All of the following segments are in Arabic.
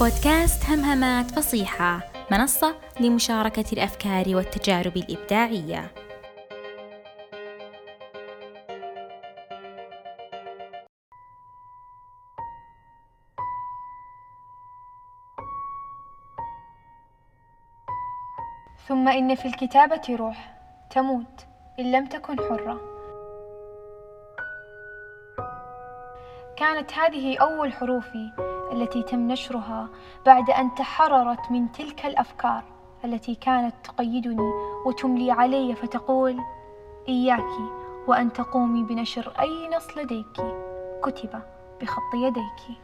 بودكاست همهمات فصيحة منصة لمشاركة الأفكار والتجارب الإبداعية. ثم إن في الكتابة روح تموت إن لم تكن حرة. كانت هذه أول حروفي التي تم نشرها بعد أن تحررت من تلك الأفكار التي كانت تقيدني وتملي علي فتقول إياك وأن تقومي بنشر أي نص لديك كتب بخط يديك.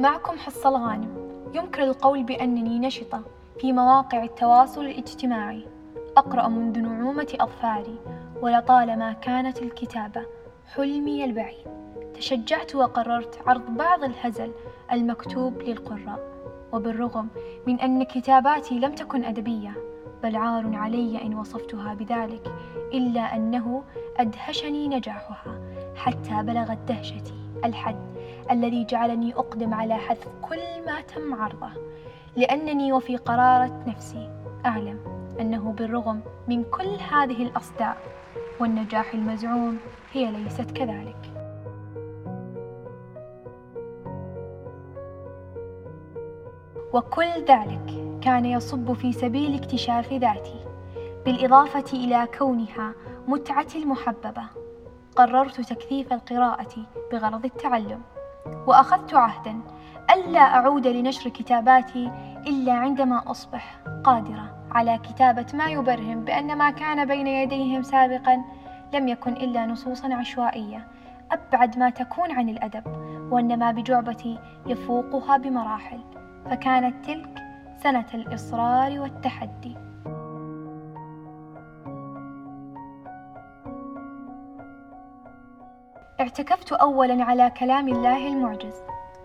معكم حصة الغانم. يمكن القول بأنني نشطة في مواقع التواصل الاجتماعي. أقرأ منذ نعومة أظفاري. ولطالما كانت الكتابة حلمي البعيد. تشجعت وقررت عرض بعض الهزل المكتوب للقراء وبالرغم من أن كتاباتي لم تكن أدبية بل عار علي إن وصفتها بذلك إلا أنه أدهشني نجاحها حتى بلغت دهشتي الحد الذي جعلني أقدم على حذف كل ما تم عرضه. لأنني وفي قرارة نفسي أعلم أنه بالرغم من كل هذه الأصداء والنجاح المزعوم هي ليست كذلك. وكل ذلك كان يصب في سبيل اكتشاف ذاتي. بالإضافة إلى كونها متعتي المحببة قررت تكثيف القراءة بغرض التعلم وأخذت عهدا ألا أعود لنشر كتاباتي إلا عندما أصبح قادرة. على كتابة ما يبرهن بأن ما كان بين يديهم سابقا لم يكن إلا نصوصا عشوائية. أبعد ما تكون عن الأدب وأن ما بجعبتي يفوقها بمراحل. فكانت تلك سنة الإصرار والتحدي. اعتكفت أولا على كلام الله المعجز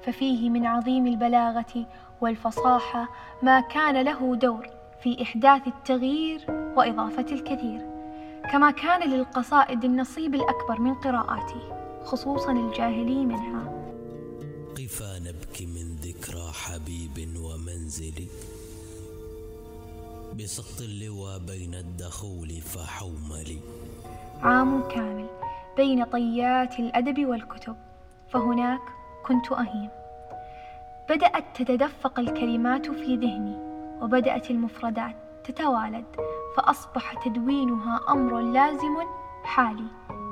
ففيه من عظيم البلاغة والفصاحة ما كان له دور. في إحداث التغيير وإضافة الكثير كما كان للقصائد النصيب الأكبر من قراءاتي خصوصا الجاهلي منها. قفا نبكي من ذكرى حبيب ومنزلي بسقط اللوى بين الدخول فحوملي عام كامل بين طيات الأدب والكتب فهناك كنت أهيم. بدأت تتدفق الكلمات في ذهني وبدأت المفردات تتوالد فأصبح تدوينها أمر لازم حالي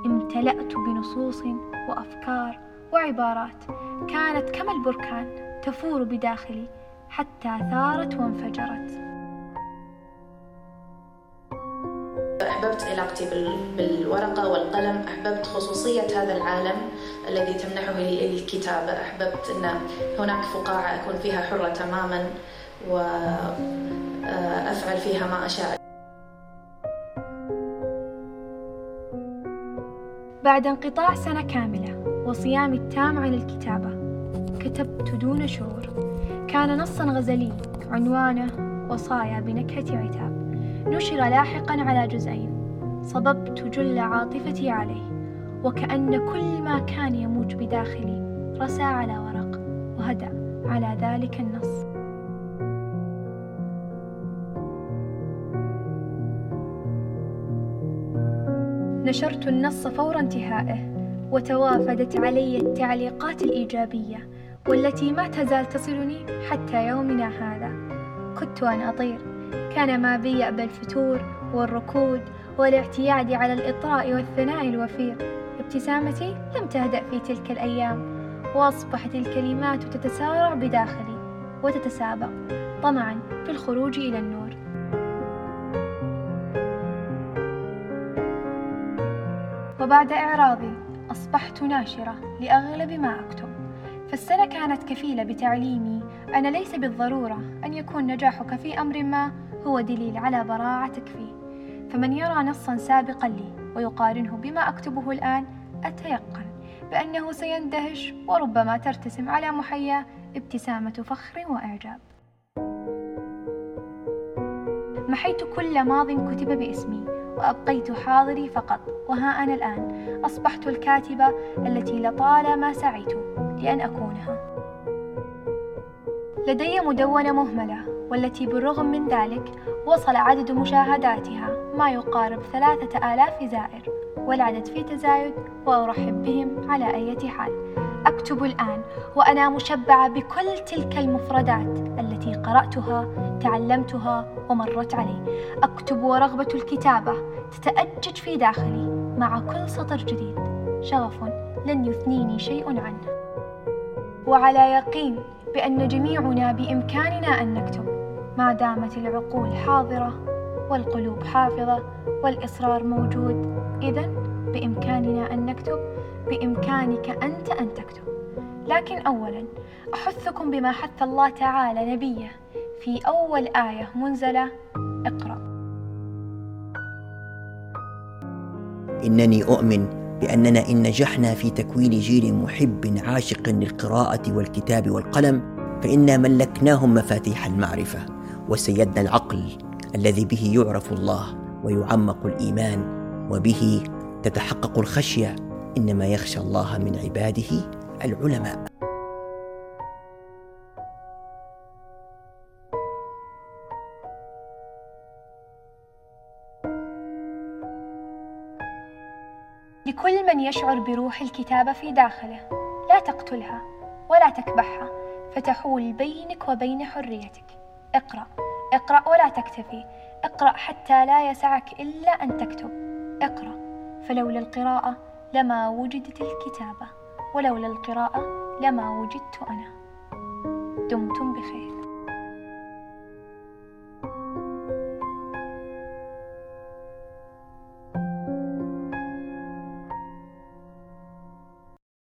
امتلأت بنصوص وأفكار وعبارات كانت كما البركان تفور بداخلي حتى ثارت وانفجرت. أحببت علاقتي بالورقة والقلم أحببت خصوصية هذا العالم الذي تمنحه الكتابة أحببت أن هناك فقاعة أكون فيها حرة تماما. وأفعل فيها ما أشاء. بعد انقطاع سنة كاملة وصيامي التام عن الكتابة كتبت دون شعور كان نصا غزلي عنوانه وصايا بنكهة عتاب. نشر لاحقا على جزئين. صببت جل عاطفتي عليه وكأن كل ما كان يموج بداخلي رسى على ورق وهدأ على ذلك النص. نشرت النص فور انتهائه وتوافدت علي التعليقات الإيجابية والتي ما تزال تصلني حتى يومنا هذا. كدت أن أطير. كان ما بي يأبى الفتور والركود والاعتياد على الإطراء والثناء الوفير. ابتسامتي لم تهدأ في تلك الأيام وأصبحت الكلمات تتسارع بداخلي وتتسابق. طمعا في الخروج إلى النور. وبعد إعراضي أصبحت ناشرة لأغلب ما أكتب. فالسنة كانت كفيلة بتعليمي أن ليس بالضرورة أن يكون نجاحك في أمر ما هو دليل على براعتك فيه. فمن يرى نصا سابقا لي ويقارنه بما أكتبه الآن أتيقن بأنه سيندهش وربما ترتسم على محيا ابتسامة فخر وإعجاب. محيت كل ماض كتب باسمي وأبقيت حاضري فقط. وها أنا الآن. أصبحت الكاتبة التي لطالما سعيت لأن أكونها. لدي مدونة مهملة والتي بالرغم من ذلك وصل عدد مشاهداتها ما يقارب ثلاثة آلاف زائر والعدد في تزايد وأرحب بهم على أي حال. أكتب الآن وأنا مشبعة بكل تلك المفردات التي قرأتها تعلمتها ومرت علي. أكتب ورغبة الكتابة تتأجج في داخلي. مع كل سطر جديد. شغف لن يثنيني شيء عنه. وعلى يقين بأن جميعنا بإمكاننا أن نكتب. ما دامت العقول حاضرة والقلوب حافظة والإصرار موجود إذا بإمكاننا أن نكتب بإمكانك أنت أن تكتب. لكن أولا أحثكم بما حث الله تعالى نبيه في أول آية منزلة اقرأ. إنني أؤمن بأننا إن نجحنا في تكوين جيل محب عاشق للقراءة والكتاب والقلم فإنا ملكناهم مفاتيح المعرفة وسيدنا العقل الذي به يعرف الله ويعمق الإيمان وبه تتحقق الخشية إنما يخشى الله من عباده العلماء. لكل من يشعر بروح الكتابة في داخله. لا تقتلها ولا تكبحها فتحول بينك وبين حريتك. اقرأ اقرأ ولا تكتفي. اقرأ حتى لا يسعك إلا أن تكتب. اقرأ فلولا القراءة لما وجدت الكتابة ولولا القراءة لما وجدت أنا. دمتم بخير.